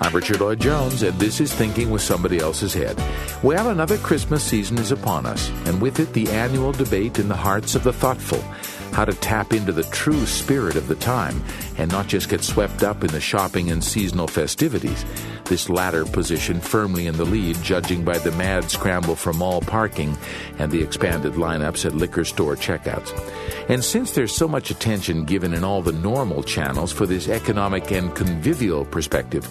I'm Richard Lloyd Jones, and this is Thinking with Somebody Else's Head. Well, another Christmas season is upon us, and with it, the annual debate in the hearts of the thoughtful how to tap into the true spirit of the time and not just get swept up in the shopping and seasonal festivities. This latter position firmly in the lead, judging by the mad scramble for mall parking and the expanded lineups at liquor store checkouts. And since there's so much attention given in all the normal channels for this economic and convivial perspective,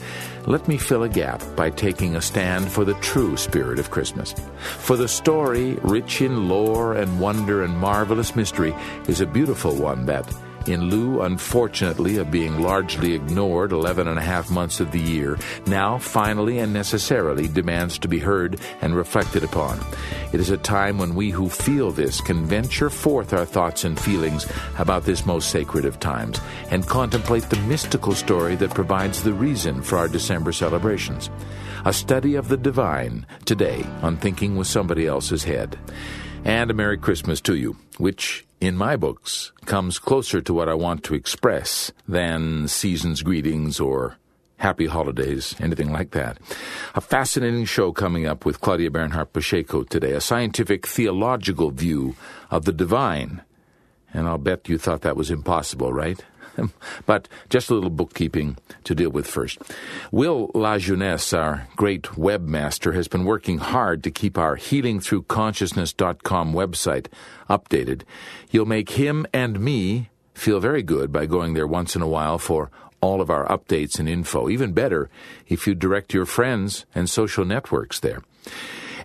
let me fill a gap by taking a stand for the true spirit of Christmas. For the story, rich in lore and wonder and marvelous mystery, is a beautiful one that in lieu, unfortunately, of being largely ignored 11 and a half months of the year, now finally and necessarily demands to be heard and reflected upon. It is a time when we who feel this can venture forth our thoughts and feelings about this most sacred of times and contemplate the mystical story that provides the reason for our December celebrations. A study of the divine today on Thinking with Somebody Else's Head. And a Merry Christmas to you, which in my books comes closer to what I want to express than season's greetings or happy holidays, anything like that. A fascinating show coming up with Claudia Bernhardt Pacheco today, a scientific theological view of the divine. And I'll bet you thought that was impossible, right? but just a little bookkeeping to deal with first. Will LaJeunesse, our great webmaster, has been working hard to keep our healingthroughconsciousness.com website updated. You'll make him and me feel very good by going there once in a while for all of our updates and info. Even better if you direct your friends and social networks there.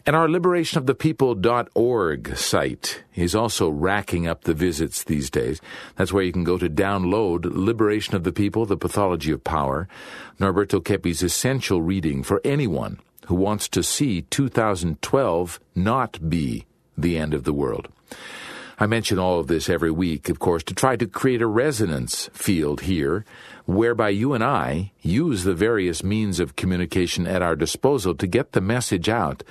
And our liberationofthepeople.org site is also racking up the visits these days. That's where you can go to download Liberation of the People, The Pathology of Power, Norberto Keppe's essential reading for anyone who wants to see 2012 not be the end of the world. I mention all of this every week, of course, to try to create a resonance field here whereby you and I use the various means of communication at our disposal to get the message out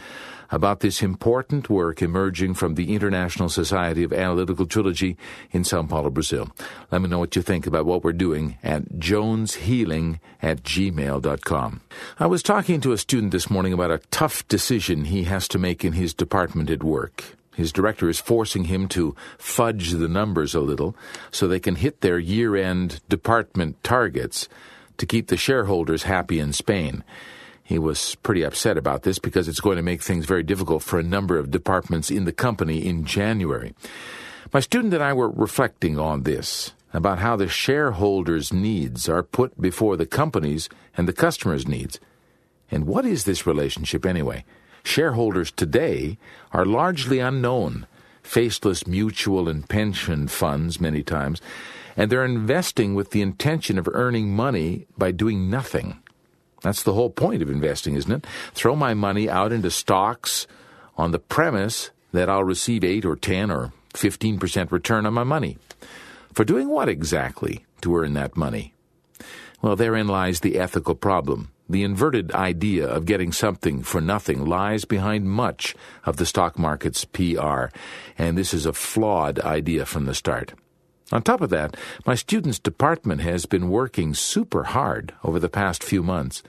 about this important work emerging from the International Society of Analytical Trilogy in Sao Paulo, Brazil. Let me know what you think about what we're doing at joneshealing at gmail.com. I was talking to a student this morning about a tough decision he has to make in his department at work. His director is forcing him to fudge the numbers a little so they can hit their year end department targets to keep the shareholders happy in Spain. He was pretty upset about this because it's going to make things very difficult for a number of departments in the company in January. My student and I were reflecting on this about how the shareholders' needs are put before the company's and the customer's needs. And what is this relationship anyway? Shareholders today are largely unknown, faceless mutual and pension funds many times, and they're investing with the intention of earning money by doing nothing. That's the whole point of investing, isn't it? Throw my money out into stocks on the premise that I'll receive 8 or 10 or 15% return on my money. For doing what exactly to earn that money? Well, therein lies the ethical problem. The inverted idea of getting something for nothing lies behind much of the stock market's PR, and this is a flawed idea from the start. On top of that, my students' department has been working super hard over the past few months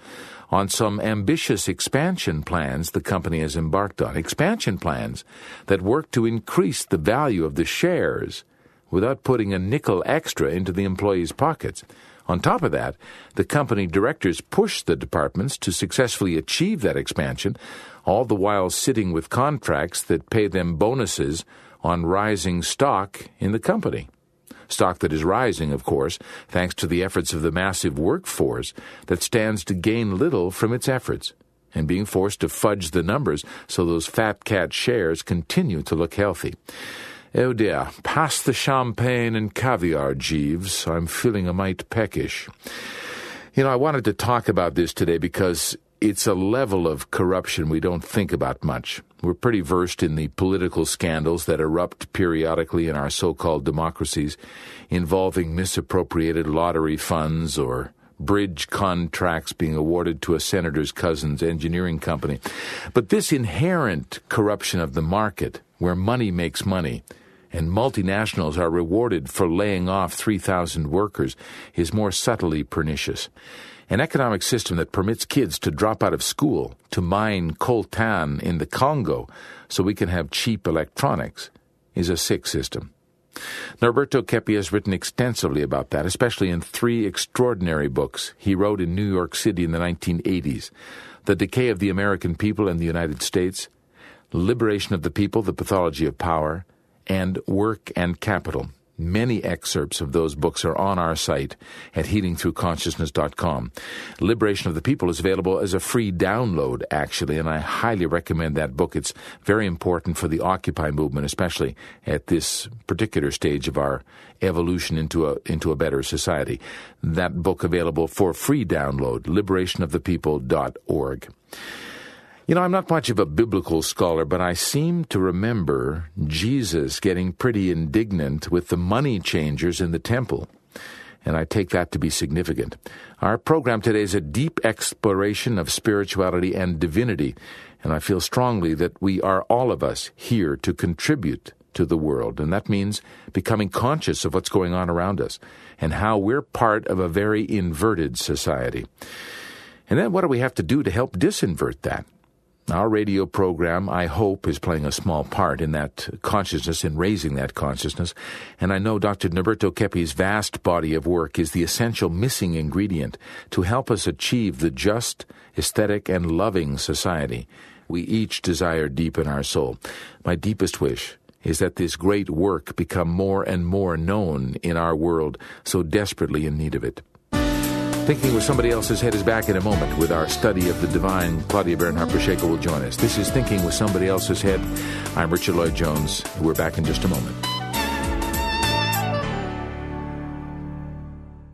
on some ambitious expansion plans the company has embarked on. Expansion plans that work to increase the value of the shares without putting a nickel extra into the employees' pockets. On top of that, the company directors push the departments to successfully achieve that expansion, all the while sitting with contracts that pay them bonuses on rising stock in the company stock that is rising, of course, thanks to the efforts of the massive workforce that stands to gain little from its efforts, and being forced to fudge the numbers so those fat cat shares continue to look healthy. Oh dear, pass the champagne and caviar, Jeeves. I'm feeling a mite peckish. You know, I wanted to talk about this today because it's a level of corruption we don't think about much. We're pretty versed in the political scandals that erupt periodically in our so called democracies involving misappropriated lottery funds or bridge contracts being awarded to a senator's cousin's engineering company. But this inherent corruption of the market, where money makes money, and multinationals are rewarded for laying off 3,000 workers, is more subtly pernicious. An economic system that permits kids to drop out of school to mine coltan in the Congo so we can have cheap electronics is a sick system. Norberto Keppe has written extensively about that, especially in three extraordinary books he wrote in New York City in the 1980s The Decay of the American People and the United States, Liberation of the People, The Pathology of Power, and Work and Capital. Many excerpts of those books are on our site at healingthroughconsciousness.com. Liberation of the People is available as a free download, actually, and I highly recommend that book. It's very important for the Occupy movement, especially at this particular stage of our evolution into a, into a better society. That book available for free download, liberationofthepeople.org. You know, I'm not much of a biblical scholar, but I seem to remember Jesus getting pretty indignant with the money changers in the temple. And I take that to be significant. Our program today is a deep exploration of spirituality and divinity, and I feel strongly that we are all of us here to contribute to the world, and that means becoming conscious of what's going on around us and how we're part of a very inverted society. And then what do we have to do to help disinvert that? Our radio program, I hope, is playing a small part in that consciousness, in raising that consciousness. And I know Dr. Norberto Keppe's vast body of work is the essential missing ingredient to help us achieve the just, aesthetic, and loving society we each desire deep in our soul. My deepest wish is that this great work become more and more known in our world, so desperately in need of it. Thinking with somebody else's head is back in a moment with our study of the divine. Claudia Bernhardt Pacheco will join us. This is Thinking with Somebody Else's Head. I'm Richard Lloyd Jones. We're back in just a moment.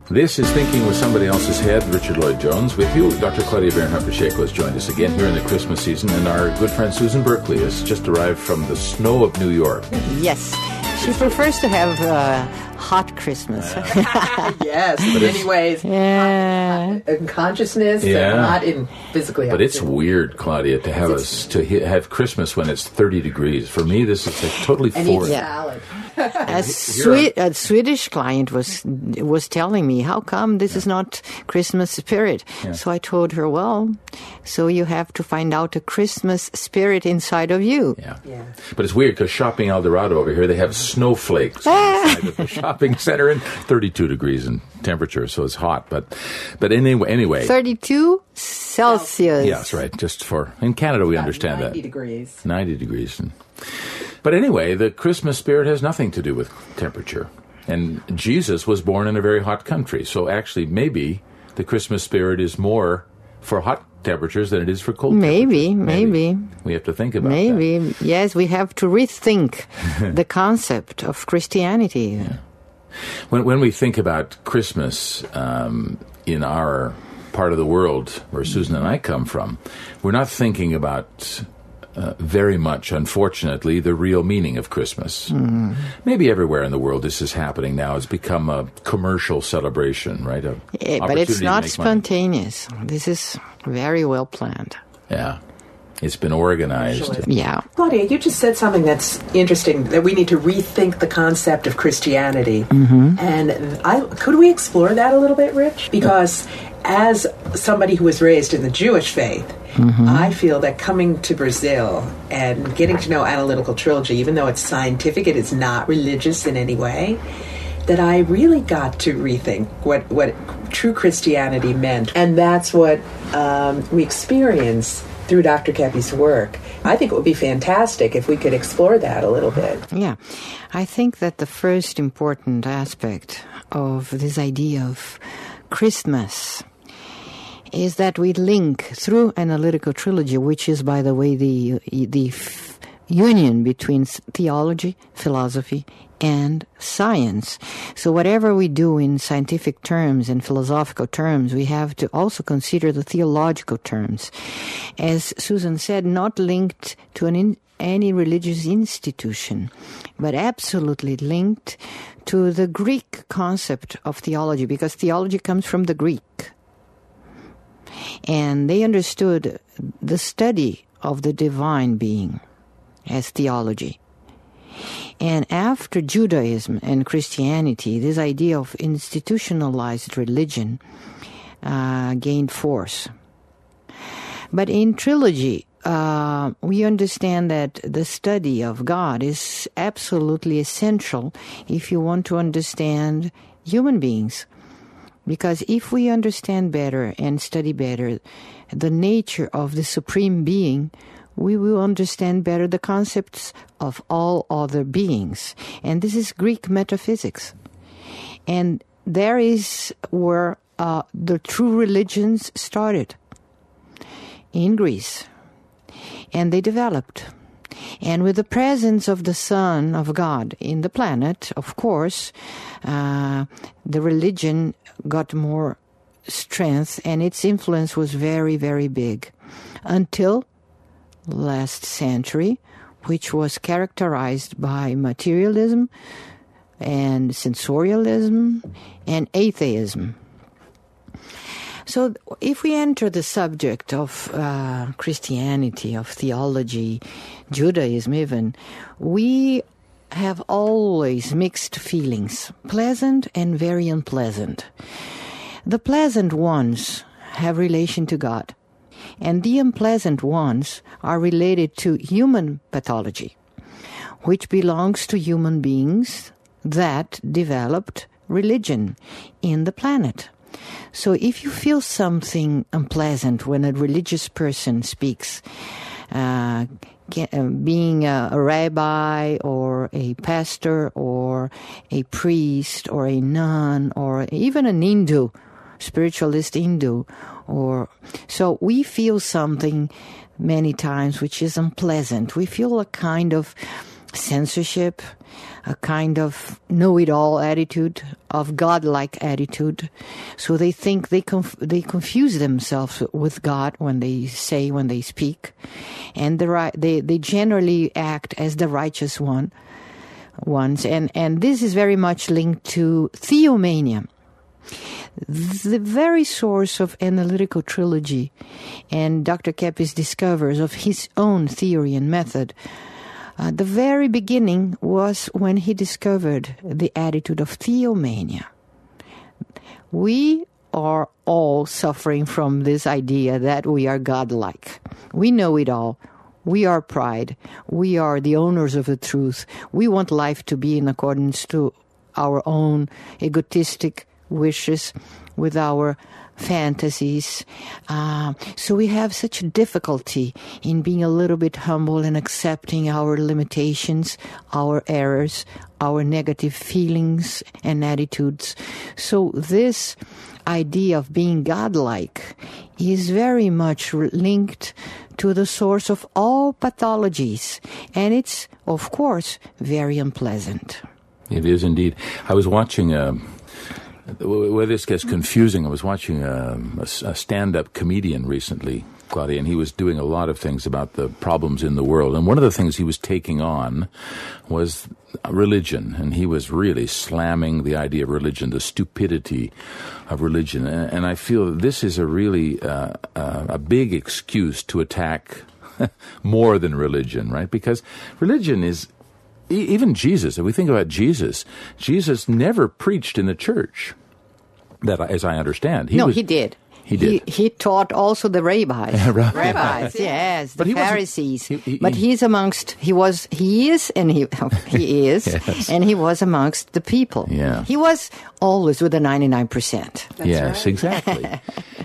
This is Thinking with Somebody Else's Head. Richard Lloyd Jones with you. Dr. Claudia Bernhardt Pacheco has joined us again here in the Christmas season, and our good friend Susan Berkeley has just arrived from the snow of New York. Yes. She prefers to have uh, hot Christmas. yes, in many ways. Yeah. In consciousness, Yeah. and not in physically. But it's weird, Claudia, to have us to have Christmas when it's 30 degrees. For me, this is like totally and eat foreign. salad. A, Swe- a Swedish client was was telling me, "How come this is not Christmas spirit?" So I told her, "Well, so you have to find out a Christmas spirit inside of you." Yeah. Yeah. But it's weird because shopping El Dorado over here, they have mm. snowflakes inside of the shopping center and 32 degrees in temperature, so it's hot. But but anyway, anyway, Thirty-two Celsius. Yes, right. Just for in Canada, we understand 90 that degrees. 90 degrees. And, but anyway, the Christmas spirit has nothing to do with temperature. And Jesus was born in a very hot country, so actually, maybe the Christmas spirit is more for hot temperatures than it is for cold. Maybe, temperatures. maybe. we have to think about that. Maybe yes, we have to rethink the concept of Christianity. When, when we think about Christmas um, in our part of the world where Susan and I come from, we're not thinking about uh, very much, unfortunately, the real meaning of Christmas. Maybe everywhere in the world this is happening now. It's become a commercial celebration, right? A Eh, but it's not make money. spontaneous. This is very well planned. Yeah. It's been organized. Actually. Yeah. Claudia, you just said something that's interesting that we need to rethink the concept of Christianity. Mm-hmm. And I could we explore that a little bit, Rich? Because as somebody who was raised in the Jewish faith, Mm-hmm. I feel that coming to Brazil and getting to know analytical trilogy, even though it's scientific, it is not religious in any way. That I really got to rethink what what true Christianity meant, and that's what um, we experience through Dr. Keppe's work. I think it would be fantastic if we could explore that a little bit. Yeah. I think that the first important aspect of this idea of Christmas is that we link through analytical trilogy, which is, by the way, the the f- union between theology, philosophy, and science. So whatever we do in scientific terms and philosophical terms, we have to also consider the theological terms. As Susan said, not linked to an in, any religious institution, but absolutely linked to the Greek concept of theology, because theology comes from the Greek and they understood the study of the divine being as theology. And after Judaism and Christianity, this idea of institutionalized religion uh, gained force. But in trilogy, uh, we understand that the study of God is absolutely essential if you want to understand human beings. Because if we understand better and study better the nature of the Supreme Being, we will understand better the concepts of all other beings. And this is Greek metaphysics. And there is where uh, the true religions started in Greece. And they developed. And with the presence of the Son of God in the planet, of course, uh, the religion got more strength and its influence was very, very big until last century, which was characterized by materialism and sensorialism and atheism. So, if we enter the subject of uh, Christianity, of theology, Judaism, even, we have always mixed feelings, pleasant and very unpleasant. The pleasant ones have relation to God, and the unpleasant ones are related to human pathology, which belongs to human beings that developed religion in the planet. So if you feel something unpleasant when a religious person speaks, uh, Uh, being a, a, rabbi or a pastor or a priest or a nun or even an Hindu, spiritualist Hindu, or so we feel something many times which is unpleasant. We feel a kind of censorship, a kind of know-it-all attitude, of godlike attitude. So they think they conf- they confuse themselves with God when they say when they speak, and the they they generally act as the righteous one ones, and and this is very much linked to theomania. The very source of analytical trilogy, and Dr. Keppe's discovers of his own theory and method uh, the very beginning was when he discovered the attitude of theomania. We are all suffering from this idea that we are godlike. We know it all. We are pride. We are the owners of the truth. We want life to be in accordance to our own egotistic wishes with our fantasies. Uh, so we have such difficulty in being a little bit humble and accepting our limitations, our errors, our negative feelings and attitudes. So this idea of being godlike is very much linked to the source of all pathologies, and it's, of course, very unpleasant. It is indeed. I was watching a where this gets confusing, I was watching a, a, a stand up comedian recently, Claudia, and he was doing a lot of things about the problems in the world. And one of the things he was taking on was religion, and he was really slamming the idea of religion, the stupidity of religion. And, and I feel this is a really uh, uh, a big excuse to attack more than religion, right? Because religion is even Jesus, if we think about Jesus, Jesus never preached in the church. That, as I understand, he no, was, he did. He did. He, he taught also the rabbis. rabbis, yes, the Pharisees. He, he, but he's amongst. He was. He is, and he he is, yes. and he was amongst the people. Yeah. He was always with the ninety nine percent. Yes, right. exactly.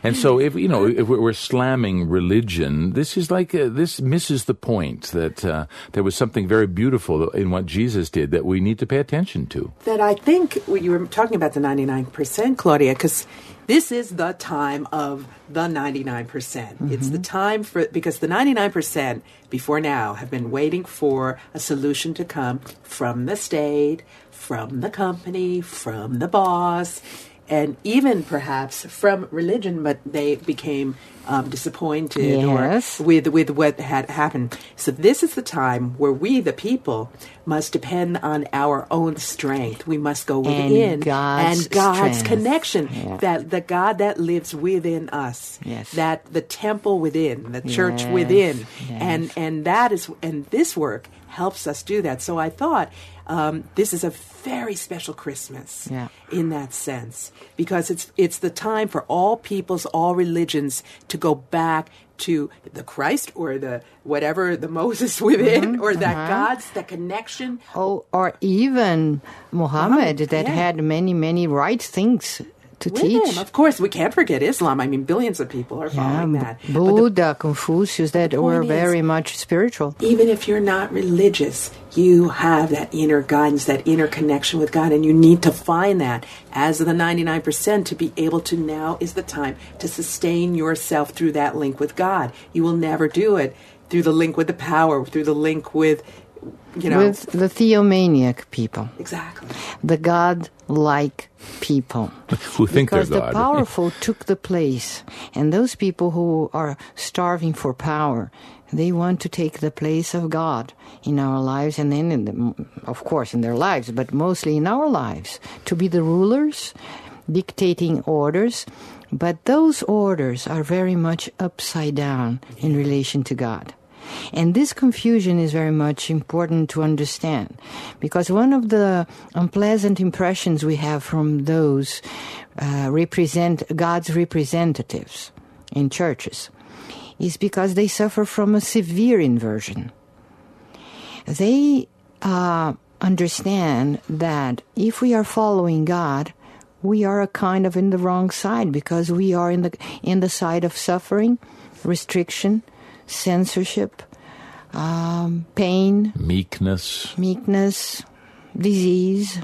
and so, if you know, if we're slamming religion, this is like uh, this misses the point that uh, there was something very beautiful in what Jesus did that we need to pay attention to. That I think you were talking about the ninety nine percent, Claudia, because this is the time of the 99%. percent mm hmm It's the mm-hmm. time for, because the 99% before now have been waiting for a solution to come from the state, from the company, from the boss, and even perhaps from religion, but they became um, disappointed Yes. or with with what had happened. So this is the time where we, the people, must depend on our own strength. We must go And within God's and God's strength. connection. Yeah. That the God that lives within us. Yes. That the temple within, the church Yes. within, and and that is and this work helps us do that. So I thought um, this is a very special Christmas Yeah. in that sense because it's it's the time for all peoples, all religions to go back to the Christ or the whatever the Moses within or that uh-huh. God's the connection. Oh, or even Muhammad Muhammad, that yeah. had many, many right things to With teach. him. Of course, we can't forget Islam. I mean, billions of people are Yeah, following that. But the Buddha, Confucius, that were very much spiritual. even if you're not religious, you have that inner guidance, that inner connection with God, and you need to find that as the 99% to be able to now is the time to sustain yourself through that link with God. You will never do it through the link with the power, through the link with, you know. With the theomaniac people, exactly. the God-like people. Who think because they're God. Because the powerful took the place, and those people who are starving for power, they want to take the place of God in our lives, and then, in the, of course, in their lives, but mostly in our lives, to be the rulers, dictating orders. But those orders are very much upside down in relation to God. And this confusion is very much important to understand because one of the unpleasant impressions we have from those uh, represent God's representatives in churches is because they suffer from a severe inversion. They uh, understand that if we are following God, we are a kind of in the wrong side because we are in the in the side of suffering, restriction, censorship, um, pain, Meekness. meekness, disease,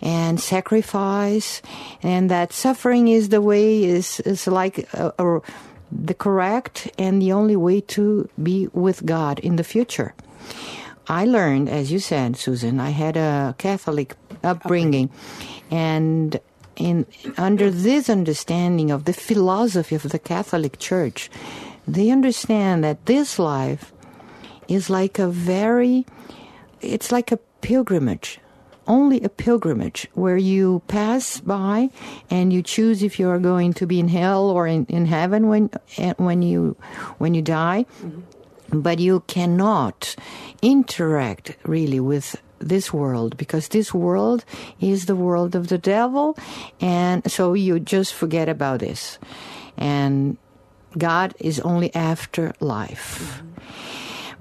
and sacrifice, and that suffering is the way is is like a, a, the correct and the only way to be with God in the future. I learned, as you said, Susan, I had a Catholic upbringing, and in under this understanding of the philosophy of the Catholic Church, they understand that this life is like a very it's like a pilgrimage only a pilgrimage where you pass by and you choose if you are going to be in hell or in, in heaven when when you when you die. But you cannot interact really with this world because this world is the world of the devil and so you just forget about this. And god is only after life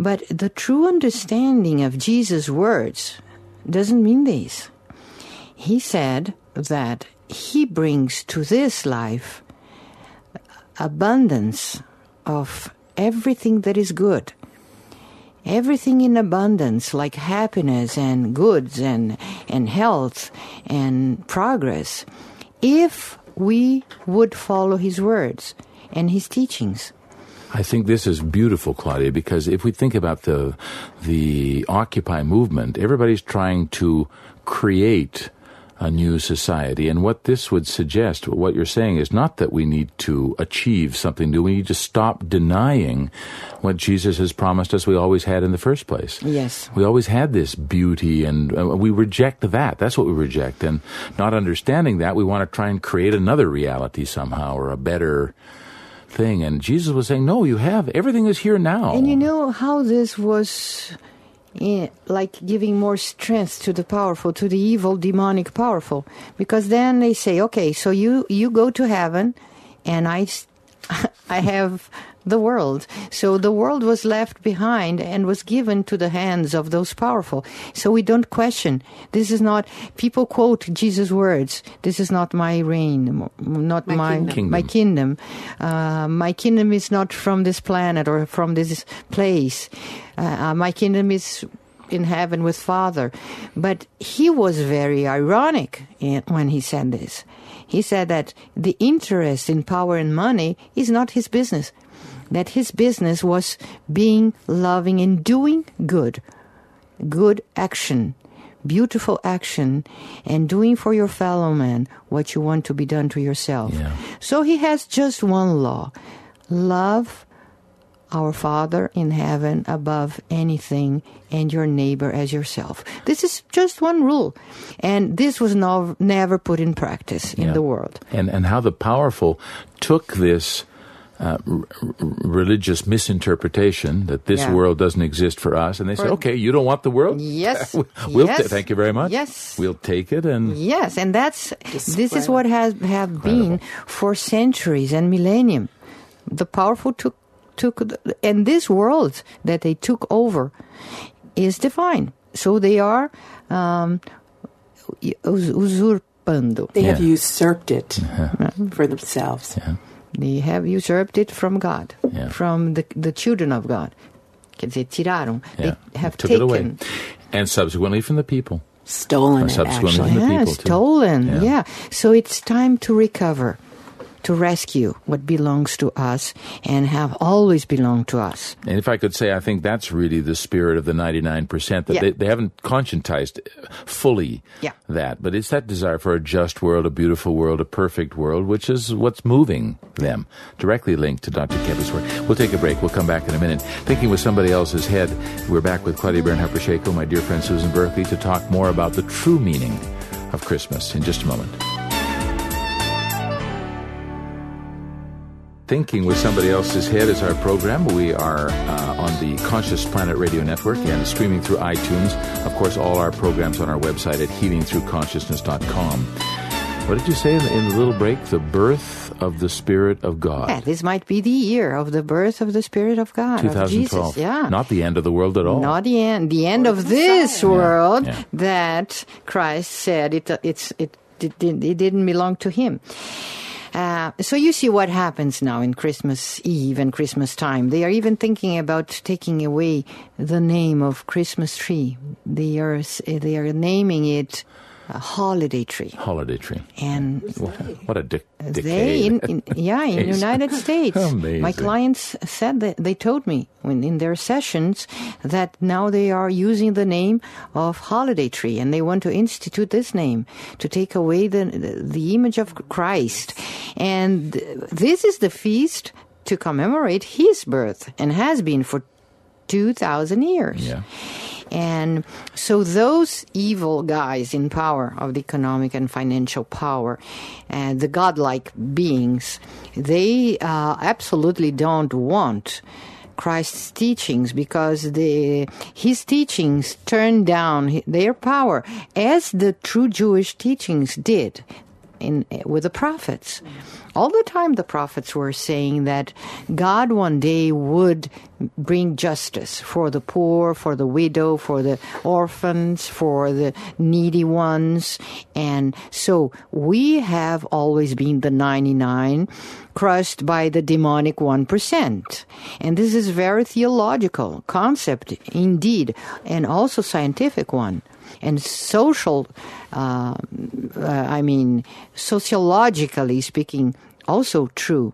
but the true understanding of Jesus' words doesn't mean this. He said that he brings to this life abundance of everything that is good. Everything in abundance, like happiness and goods and, and health and progress, if we would follow his words and his teachings. I think this is beautiful, Claudia, because if we think about the the Occupy movement, everybody's trying to create a new society. And what this would suggest, what you're saying, is not that we need to achieve something new. We need to stop denying what Jesus has promised us we always had in the first place. Yes. We always had this beauty, and uh, we reject that. That's what we reject. And not understanding that, we want to try and create another reality somehow or a better thing. And Jesus was saying, No, you have. Everything is here now. And you know how this was eh, like giving more strength to the powerful, to the evil, demonic powerful. Because then they say, okay, so you, you go to heaven, and I, I have the world. So the world was left behind and was given to the hands of those powerful. So we don't question. This is not, people quote Jesus' words. This is not my reign, not My my, kingdom. my kingdom. Uh, my kingdom is not from this planet or from this place. Uh, my kingdom is in heaven with Father. But he was very ironic in, when he said this. He said that the interest in power and money is not his business. That his business was being loving and doing good, good action, beautiful action, and doing for your fellow man what you want to be done to yourself. Yeah. So he has just one law love our Father in heaven above anything and your neighbor as yourself. This is just one rule. And this was no, never put in practice in Yeah. the world. and and how the powerful took this uh, r- r- religious misinterpretation that this Yeah. world doesn't exist for us, and they said, For- "Okay, you don't want the world? Yes. we'll Yes. ta- thank you very much. Yes. we'll take it." And Yes, and that's this is what has have been for centuries and millennium. The powerful took took the, and this world that they took over is divine. So they are um, us- usurpando. They have usurped it for themselves. They have usurped it from God, Yeah. from the the children of God. Quer dizer, tiraram. yeah, They have took taken. it away, and subsequently from the people. Stolen Or it, subsequently actually. from the Yeah, people, too. stolen. Yeah. Yeah. So it's time to recover, to rescue what belongs to us and have always belonged to us. And if I could say, I think that's really the spirit of the 99% that Yeah. they, they haven't conscientized uh, fully Yeah. that. But it's that desire for a just world, a beautiful world, a perfect world, which is what's moving them, directly linked to Dr. Keppe's work. We'll take a break. We'll come back in a minute. Thinking with somebody else's head, we're back with Claudia Bernhardt Pacheco, my dear friend Susan Berkeley, to talk more about the true meaning of Christmas in just a moment. Thinking with Somebody Else's Head is our program. We are uh, on the Conscious Planet Radio Network and streaming through iTunes. Of course, all our programs on our website at healingthroughconsciousness.com. What did you say in the, in the little break? The birth of the Spirit of God. Yeah, this might be the year of the birth of the Spirit of God, of 2012. Jesus. Yeah. Not the end of the world at all. Not the end, the end of this world Yeah. that Christ said it, it's, it, it, didn't- it didn't belong to him. Uh, so you see what happens now in Christmas Eve and Christmas time. They are even thinking about taking away the name of Christmas tree. They are they are naming it a holiday tree. Holiday tree. And What, what a de- they in, in yeah in United States. Amazing. My clients said that they told me when in their sessions that now they are using the name of holiday tree and they want to institute this name to take away the the image of Christ. And this is the feast to commemorate his birth and has been for 2000 years. Yeah. And so those evil guys in power of the economic and financial power, and the godlike beings, they uh, absolutely don't want Christ's teachings because the, his teachings turn down their power as the true Jewish teachings did in with the prophets. All the time, the prophets were saying that God one day would bring justice for the poor, for the widow, for the orphans, for the needy ones. And so we have always been the 99 crushed by the demonic 1%. And this is very theological concept indeed, and also scientific one and social, uh, uh, I mean, sociologically speaking, also true.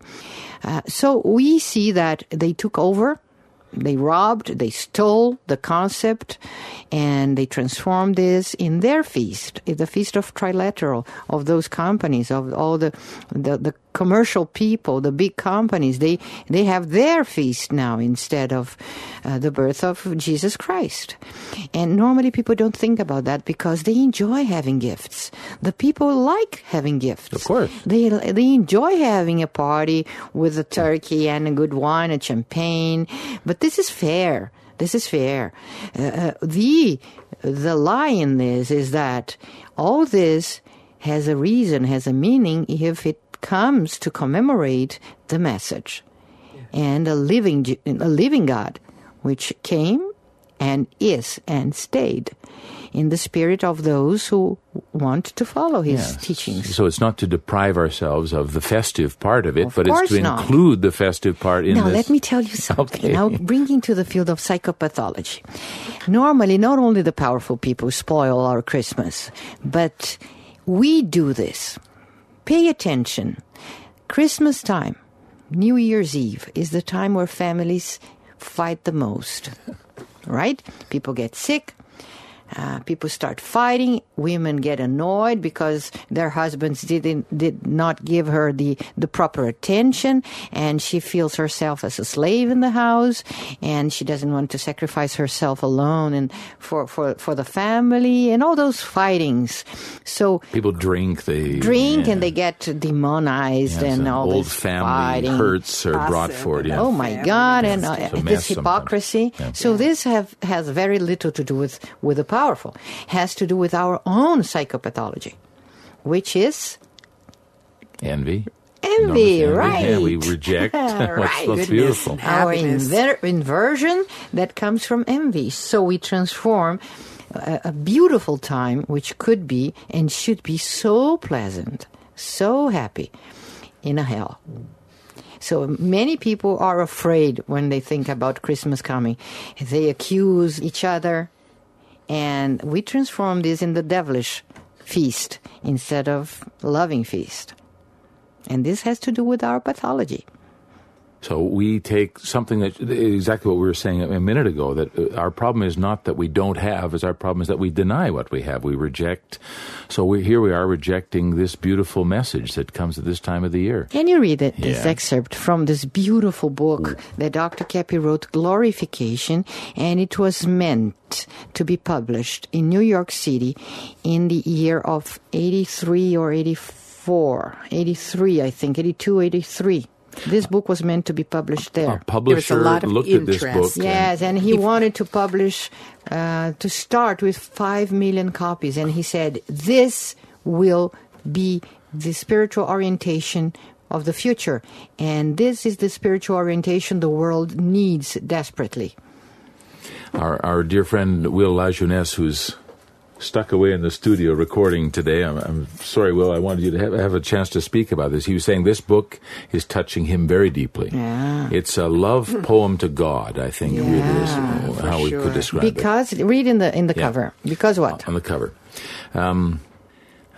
Uh, so we see that they took over, they robbed, they stole the concept, and they transformed this in their feast, the feast of trilateral of those companies, of all the, the, the commercial people, the big companies. They they have their feast now instead of uh, the birth of Jesus Christ. And normally people don't think about that because they enjoy having gifts. The people like having gifts. Of course. They they enjoy having a party with a turkey and a good wine and champagne. But this is fair. This is fair. Uh, uh, the the lie in this is that all this has a reason, has a meaning if it comes to commemorate the message and a living J- a living God, which came and is and stayed in the spirit of those who want to follow his Yes. teachings. So it's not to deprive ourselves of the festive part of it, Of but it's course to not. include the festive part in now, this. let me tell you something. Okay. Now, bringing to the field of psychopathology. Normally, not only the powerful people spoil our Christmas, but we do this. Pay attention. Christmas time, New Year's Eve, is the time where families fight the most. Right? People get sick. Uh, people start fighting. Women get annoyed because their husbands didn't did not give her the the proper attention, and she feels herself as a slave in the house, and she doesn't want to sacrifice herself alone and for for for the family and all those fightings. So People drink, they drink yeah. and they get demonized Yes, and and all old this family fighting. hurts are brought forward. Yeah. Oh my Family God! And uh, It's this hypocrisy. Yeah. So this have has very little to do with with the powerful. Has to do with our own psychopathology, which is Envy. envy, Enormous right? Yeah, we reject what's, Right. what's Goodness. beautiful. Our inver- inversion that comes from envy. So we transform a, a beautiful time, which could be and should be so pleasant, so happy, in a hell. So many people are afraid when they think about Christmas coming. They accuse each other, and we transform this in the devilish feast instead of loving feast. And this has to do with our pathology. So we take something that exactly what we were saying a minute ago that uh, our problem is not that we don't have, is our problem is that we deny what we have. We reject. So we, here we are rejecting this beautiful message that comes at this time of the year. Can you read it, this excerpt from this beautiful book that Dr. Keppe wrote, Glorification, and it was meant to be published in New York City in the year of 83 or 84. 83, I think, 82, 83. This book was meant to be published there. A publisher lot of looked at this book. Yes, and he wanted to publish, uh, to start with 5 million copies. And he said, This will be the spiritual orientation of the future. And this is the spiritual orientation the world needs desperately. Our, our dear friend Will Lajeunesse, who's stuck away in the studio recording today. I'm, I'm sorry, Will. I wanted you to have, have a chance to speak about this. He was saying this book is touching him very deeply. Yeah. It's a love poem to God, I think, really is Yeah, uh, how we sure. could describe it. Because, read in the, in the Yeah. cover. Because what? on the cover. Um,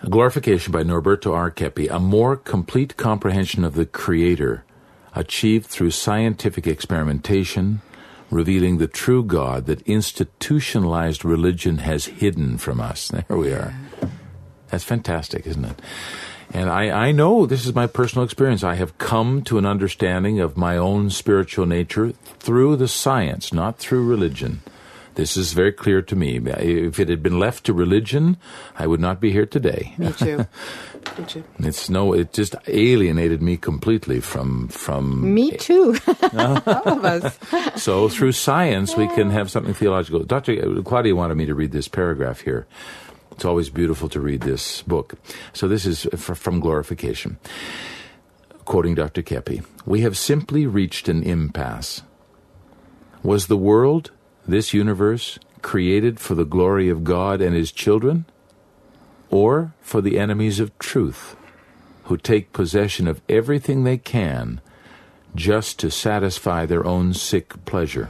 Glorification by Norberto R. Keppe, a more complete comprehension of the Creator, achieved through scientific experimentation, revealing the true God that institutionalized religion has hidden from us. There we are. That's fantastic, isn't it? And I, I know this is my personal experience. I have come to an understanding of my own spiritual nature through the science, not through religion. This is very clear to me. If it had been left to religion, I would not be here today. Me too. Me too. It's no, it just alienated me completely from from. Me too. All of us. So through science, we can have something theological. Dr. Uh, Claudia wanted me to read this paragraph here. It's always beautiful to read this book. So this is from Glorification. Quoting Dr. Keppe, we have simply reached an impasse. Was the world, this universe, created for the glory of God and His children, or for the enemies of truth, who take possession of everything they can just to satisfy their own sick pleasure?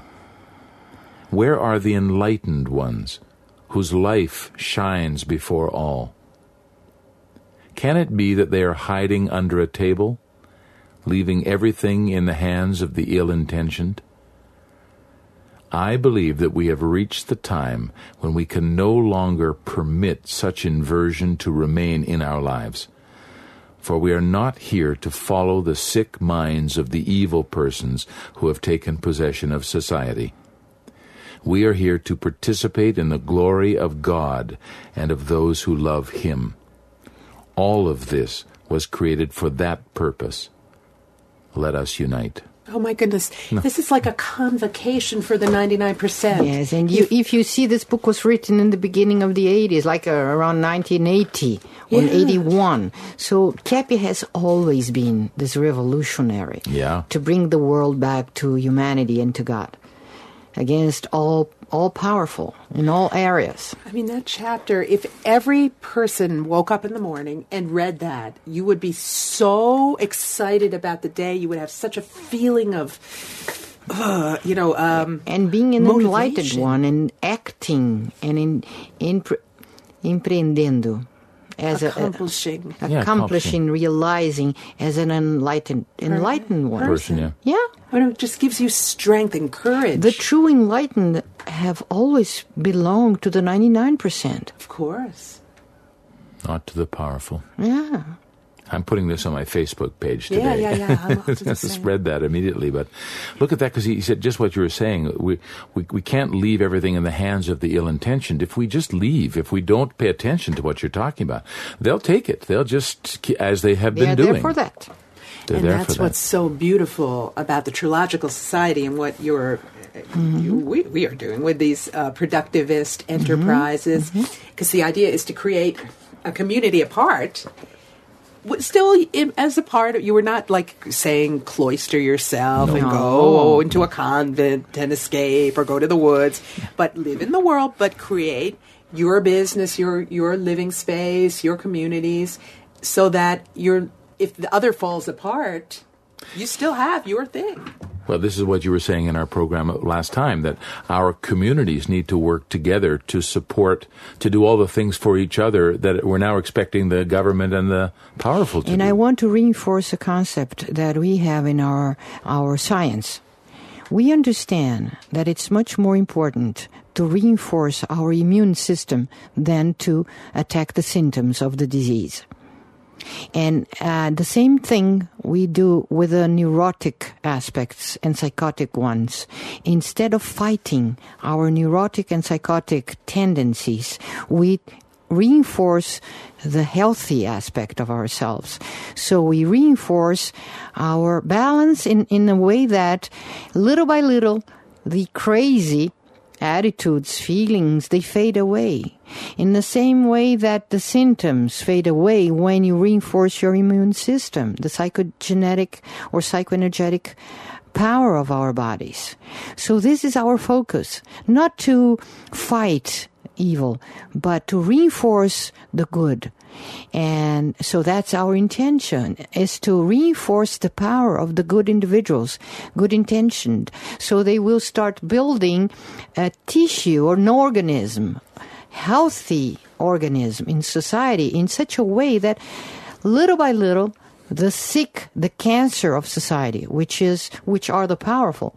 Where are the enlightened ones, whose life shines before all? Can it be that they are hiding under a table, leaving everything in the hands of the ill intentioned? I believe that we have reached the time when we can no longer permit such inversion to remain in our lives. For we are not here to follow the sick minds of the evil persons who have taken possession of society. We are here to participate in the glory of God and of those who love Him. All of this was created for that purpose. Let us unite. Oh my goodness. This is like a convocation for the 99%. Yes, and you, if you see this book was written in the beginning of the 80s, like uh, around 1980 or Yeah. 81. So Keppe has always been this revolutionary Yeah. to bring the world back to humanity and to God against all all powerful in all areas. I mean, that chapter, if every person woke up in the morning and read that, you would be so excited about the day. You would have such a feeling of, uh, you know, um, And being an enlightened Motivation. one and acting and in, in empreendendo as a- accomplishing. a, Yeah, accomplishing, realizing as an enlightened enlightened one. Person, yeah. Yeah. But it just gives you strength and courage. The true enlightened have always belonged to the 99%. of course. Not to the powerful. Yeah. I'm putting this on my Facebook page today. yeah, yeah. yeah. I'm going to spread that immediately. But look at that because he, he said just what you were saying. We, we we can't leave everything in the hands of the ill-intentioned. If we just leave, if we don't pay attention to what you're talking about, they'll take it. They'll just as they have They been are doing. there for that. They're and there that's for what's so beautiful about the Trilogical Society and what you're, uh, mm-hmm. you, we, we are doing with these uh, productivist mm-hmm. enterprises. Mm-hmm. Because the idea is to create a community apart. Still, as a part of, you were not like saying cloister yourself and go into a convent and escape or go to the woods, but live in the world, but create your business, your your living space, your communities, so that you're if the other falls apart, you still have your thing. Well, this is what you were saying in our program last time that our communities need to work together to support, to do all the things for each other that we're now expecting the government and the powerful to And do. I want to reinforce a concept that we have in our, our science. We understand that it's much more important to reinforce our immune system than to attack the symptoms of the disease. And uh, the same thing we do with the neurotic aspects and psychotic ones. Instead of fighting our neurotic and psychotic tendencies, we reinforce the healthy aspect of ourselves. So we reinforce our balance in, in a way that little by little, the crazy attitudes, feelings, they fade away. In the same way that the symptoms fade away when you reinforce your immune system, the psychogenetic or psychoenergetic power of our bodies. So this is our focus, not to fight evil, but to reinforce the good. And so that's our intention is to reinforce the power of the good individuals, good intentioned. So they will start building a tissue or an organism, healthy organism in society in such a way that little by little the sick, the cancer of society, which is, which are the powerful,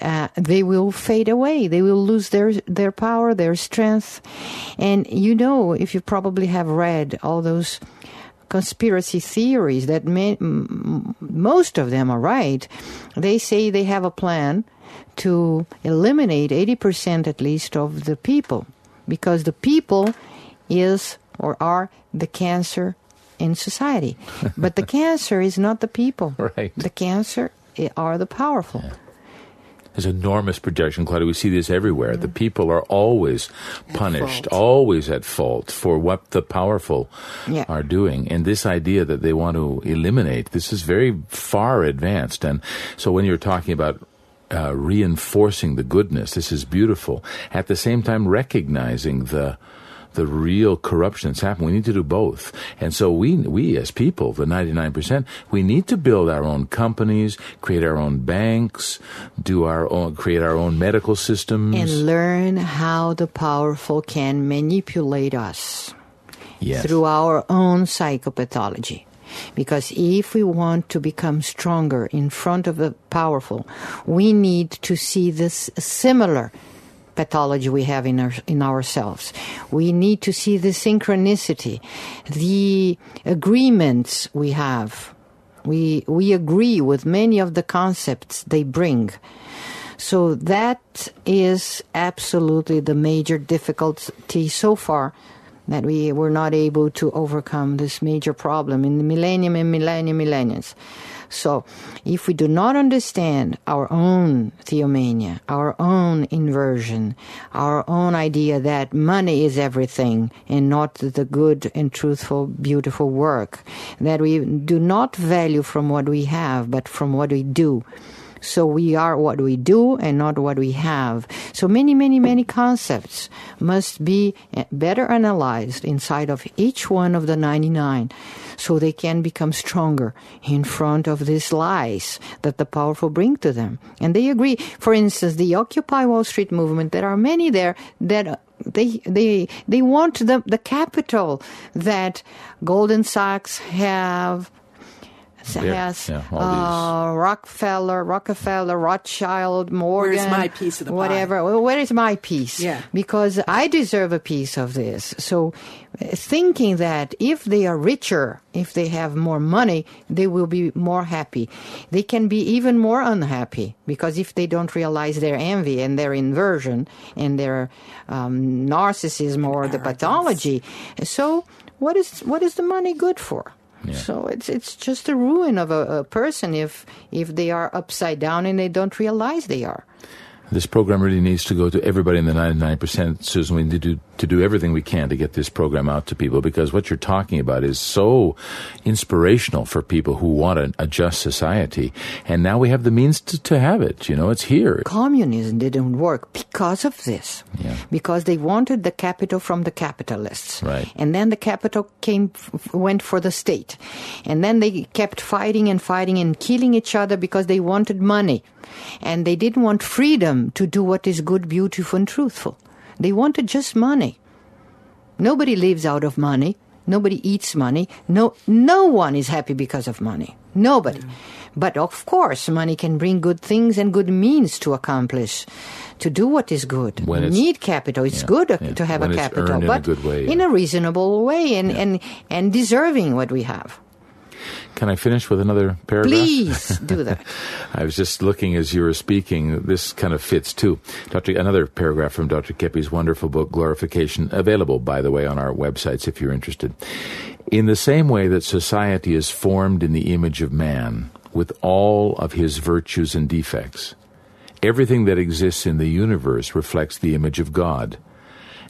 uh, they will fade away. They will lose their their power, their strength, and you know, if you probably have read all those conspiracy theories that may, m- most of them are right. They say they have a plan to eliminate eighty percent at least of the people, because the people is or are the cancer in society. but the cancer is not the people. Right. The cancer eh, are the powerful. There's enormous projection, Claudia. We see this everywhere. The mm. people are always punished, always at fault for what the powerful Yeah. are doing. And this idea that they want to eliminate, this is very far advanced. And so when you're talking about uh, reinforcing the goodness, this is beautiful. At the same time, recognizing the the real corruption that's happening. We need to do both. And so we, we as people, the 99%, we need to build our own companies, create our own banks, do our own, create our own medical systems. and learn how the powerful can manipulate us yes. through our own psychopathology. Because if we want to become stronger in front of the powerful, we need to see this similar pathology we have in our, in ourselves. We need to see the synchronicity, the agreements we have. We we agree with many of the concepts they bring. So that is absolutely the major difficulty so far that we were not able to overcome this major problem in the millennium and millennium millenniums. So if we do not understand our own theomania, our own inversion, our own idea that money is everything and not the good and truthful, beautiful work, that we do not value from what we have, but from what we do, So we are what we do and not what we have. So many, many, many concepts must be eh, better analyzed inside of each one of the 99 so they can become stronger in front of these lies that the powerful bring to them. And they agree. For instance, the Occupy Wall Street movement, there are many there that they they they want the the capital that Goldman Sachs have has yeah, all uh, Rockefeller, Rockefeller, Rothschild, Morgan. my piece of the pie? whatever. Where is my piece? Yeah. Because I deserve a piece of this. So, uh, thinking that if they are richer, if they have more money, they will be more happy. They can be even more unhappy because if they don't realize their envy and their inversion and their um, narcissism or the pathology, so what is what is the money good for? So it's it's just a ruin of a, a person if if they are upside down and they don't realize they are. This program really needs to go to everybody in the 99%, Susan. We need to do, to do everything we can to get this program out to people because what you're talking about is so inspirational for people who want a, a just society. And now we have the means to, to have it. You know, it's here. Communism didn't work because of this. Yeah. Because they wanted the capital from the capitalists. Right. And then the capital came went for the state. And then they kept fighting and fighting and killing each other because they wanted money. And they didn't want freedom to do what is good, beautiful and truthful. They wanted just money. Nobody lives out of money. Nobody eats money. No, no one is happy because of money. Nobody. But of course, money can bring good things and good means to accomplish, to do what is good. When we it's- need capital. It's yeah, good yeah. to have When a capital, earned in a but way, in a reasonable way and, and, and deserving what we have. Can I finish with another paragraph? Please do that. I was just looking as you were speaking. This kind of fits too. Dr. Another paragraph from Dr. Keppe's wonderful book, Glorification, available, by the way, on our websites if you're interested. In the same way that society is formed in the image of man, with all of his virtues and defects, everything that exists in the universe reflects the image of God,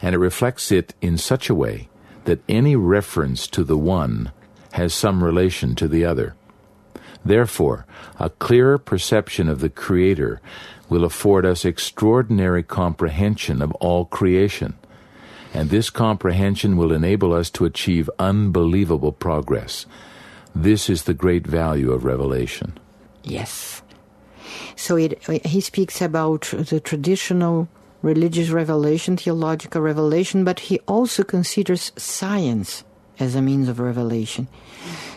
and it reflects it in such a way that any reference to the one has some relation to the other. Therefore, a clearer perception of the Creator will afford us extraordinary comprehension of all creation, and this comprehension will enable us to achieve unbelievable progress. This is the great value of revelation. Yes. So it, he speaks about the traditional religious revelation, theological revelation, but he also considers science as a means of revelation.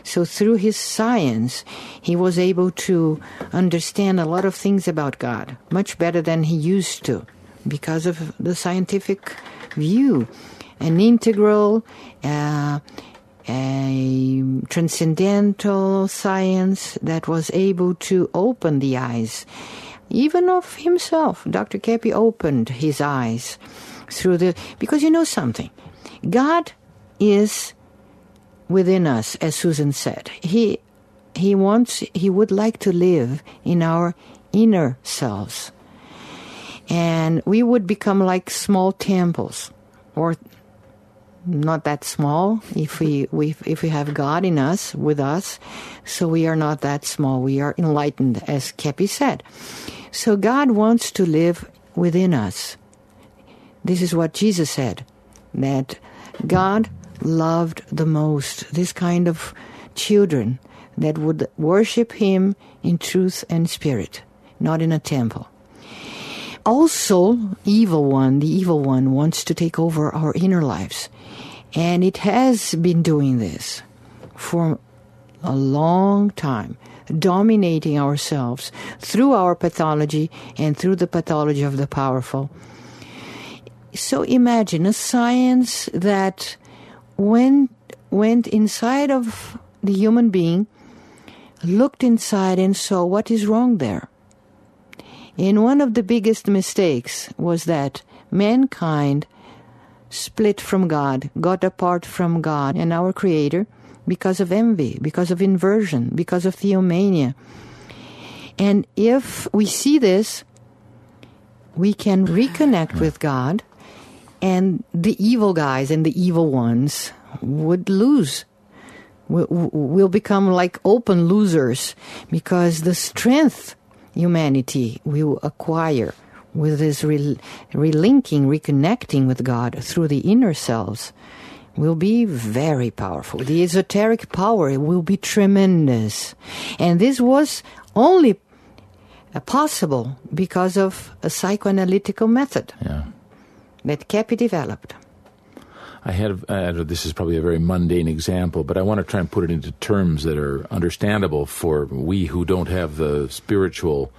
So through his science, he was able to understand a lot of things about God, much better than he used to, because of the scientific view. An integral, uh, a transcendental science that was able to open the eyes, even of himself. Dr. Keppe opened his eyes through the, because you know something, God is within us, as Susan said. He, he wants, he would like to live in our inner selves. And we would become like small temples, or not that small if we, we if we have God in us with us. So we are not that small. We are enlightened, as Keppe said. So God wants to live within us. This is what Jesus said that God loved the most this kind of children that would worship Him in truth and spirit, not in a temple. Also, evil one, the evil one wants to take over our inner lives. And it has been doing this for a long time, dominating ourselves through our pathology and through the pathology of the powerful. So imagine a science that went, went inside of the human being, looked inside and saw what is wrong there. And one of the biggest mistakes was that mankind split from God, got apart from God and our Creator because of envy, because of inversion, because of theomania. And if we see this, we can reconnect with God, and the evil guys and the evil ones would lose. We'll become like open losers because the strength humanity will acquire with this re- relinking, reconnecting with God through the inner selves will be very powerful. The esoteric power will be tremendous. And this was only possible because of a psychoanalytical method Yeah. That Keppe developed. I had, uh, this is probably a very mundane example, but I want to try and put it into terms that are understandable for we who don't have the spiritual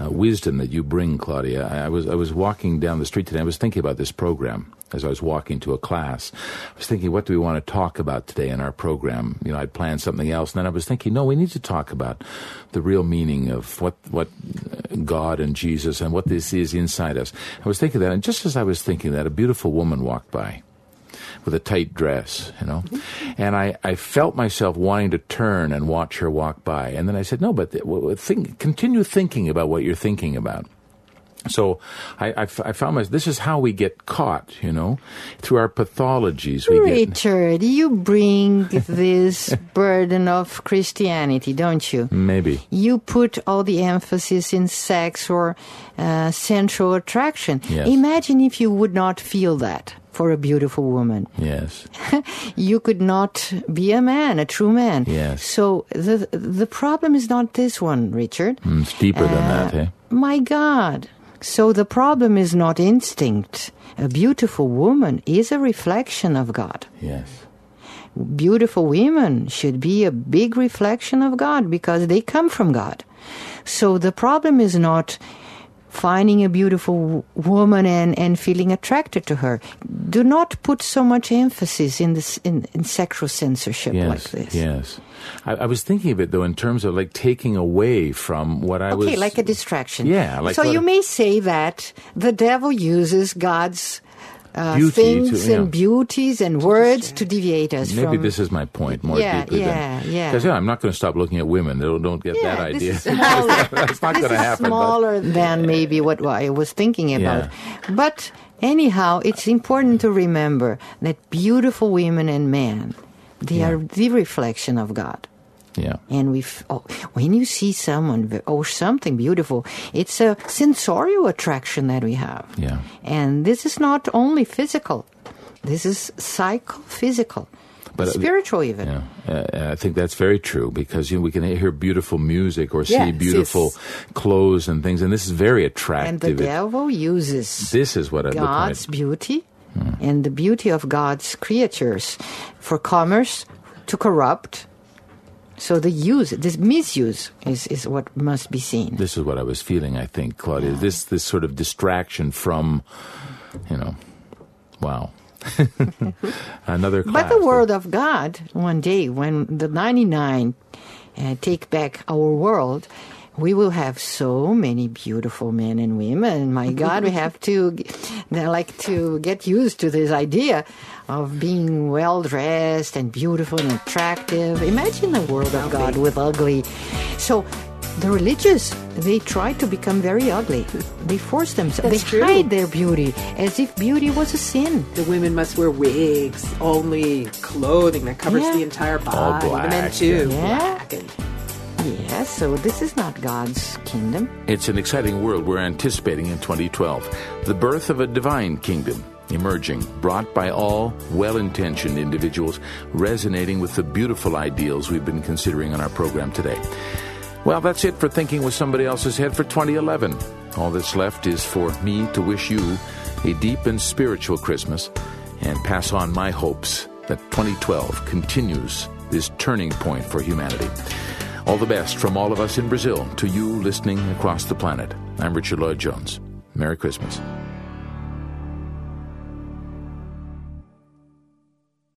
uh, wisdom that you bring, Claudia. I was I was walking down the street today. I was thinking about this program as I was walking to a class. I was thinking, what do we want to talk about today in our program? You know, I'd planned something else, and then I was thinking, no, we need to talk about the real meaning of what what uh, God and Jesus and what this is inside us. I was thinking that, and just as I was thinking that, a beautiful woman walked by with a tight dress, you know. And I, I felt myself wanting to turn and watch her walk by. And then I said, no, but th- think, continue thinking about what you're thinking about. So I, I f- I found myself, this is how we get caught, you know, through our pathologies. We get, Richard, you bring this burden of Christianity, don't you? maybe. You put all the emphasis in sex or uh, sensual attraction. Yes. Imagine if you would not feel that for a beautiful woman. Yes. You could not be a man, a true man. Yes. So the the problem is not this one, Richard. Mm, It's deeper than that, eh? My God. So the problem is not instinct. A beautiful woman is a reflection of God. Yes. Beautiful women should be a big reflection of God because they come from God. So the problem is not finding a beautiful woman and, and feeling attracted to her. Do not put so much emphasis in this in, in sexual censorship Yes. like this. Yes. I, I was thinking of it, though, in terms of like taking away from what I was. Okay, like a distraction. Yeah, like so you may say that the devil uses God's uh, to- things yeah. and beauties and words to deviate us Maybe from. this is my point more Yeah, deeply yeah, than yeah. Because yeah, I'm not going to stop looking at women. Don't, don't get yeah, that idea. This is smaller, That's not going to happen. but- smaller than maybe what I was thinking about. But anyhow, it's important to remember that beautiful women and men, they are the reflection of God. Yeah. And we, oh, when you see someone or something beautiful, it's a sensorial attraction that we have. Yeah. And this is not only physical. This is psychophysical, But, uh, spiritual even. Yeah, uh, I think that's very true because you know, we can hear beautiful music or see Yes, beautiful yes. clothes and things, and this is very attractive. And the It- devil uses this is what God's beauty and the beauty of God's creatures for commerce to corrupt. So the use, this misuse, is, is what must be seen. This is what I was feeling. I think, Claudia. This this sort of distraction from, you know, wow. Another class. But the word of God, one day, when the 99 uh, take back our world, we will have so many beautiful men and women. My God, we have to, they like to get used to this idea of being well dressed and beautiful and attractive. Imagine the world of God with ugly. So the religious, they try to become very ugly. They force themselves. That's they true. hide their beauty as if beauty was a sin. The women must wear wigs, only clothing that covers Yeah. the entire body. the men too. yeah. Black and Yes, so this is not God's kingdom. It's an exciting world we're anticipating in 2012. The birth of a divine kingdom emerging, brought by all well intentioned individuals, resonating with the beautiful ideals we've been considering on our program today. Well, that's it for Thinking with Somebody Else's Head for 2011. All that's left is for me to wish you a deep and spiritual Christmas and pass on my hopes that 2012 continues this turning point for humanity. All the best from all of us in Brazil to you listening across the planet. I'm Richard Lloyd Jones. Merry Christmas.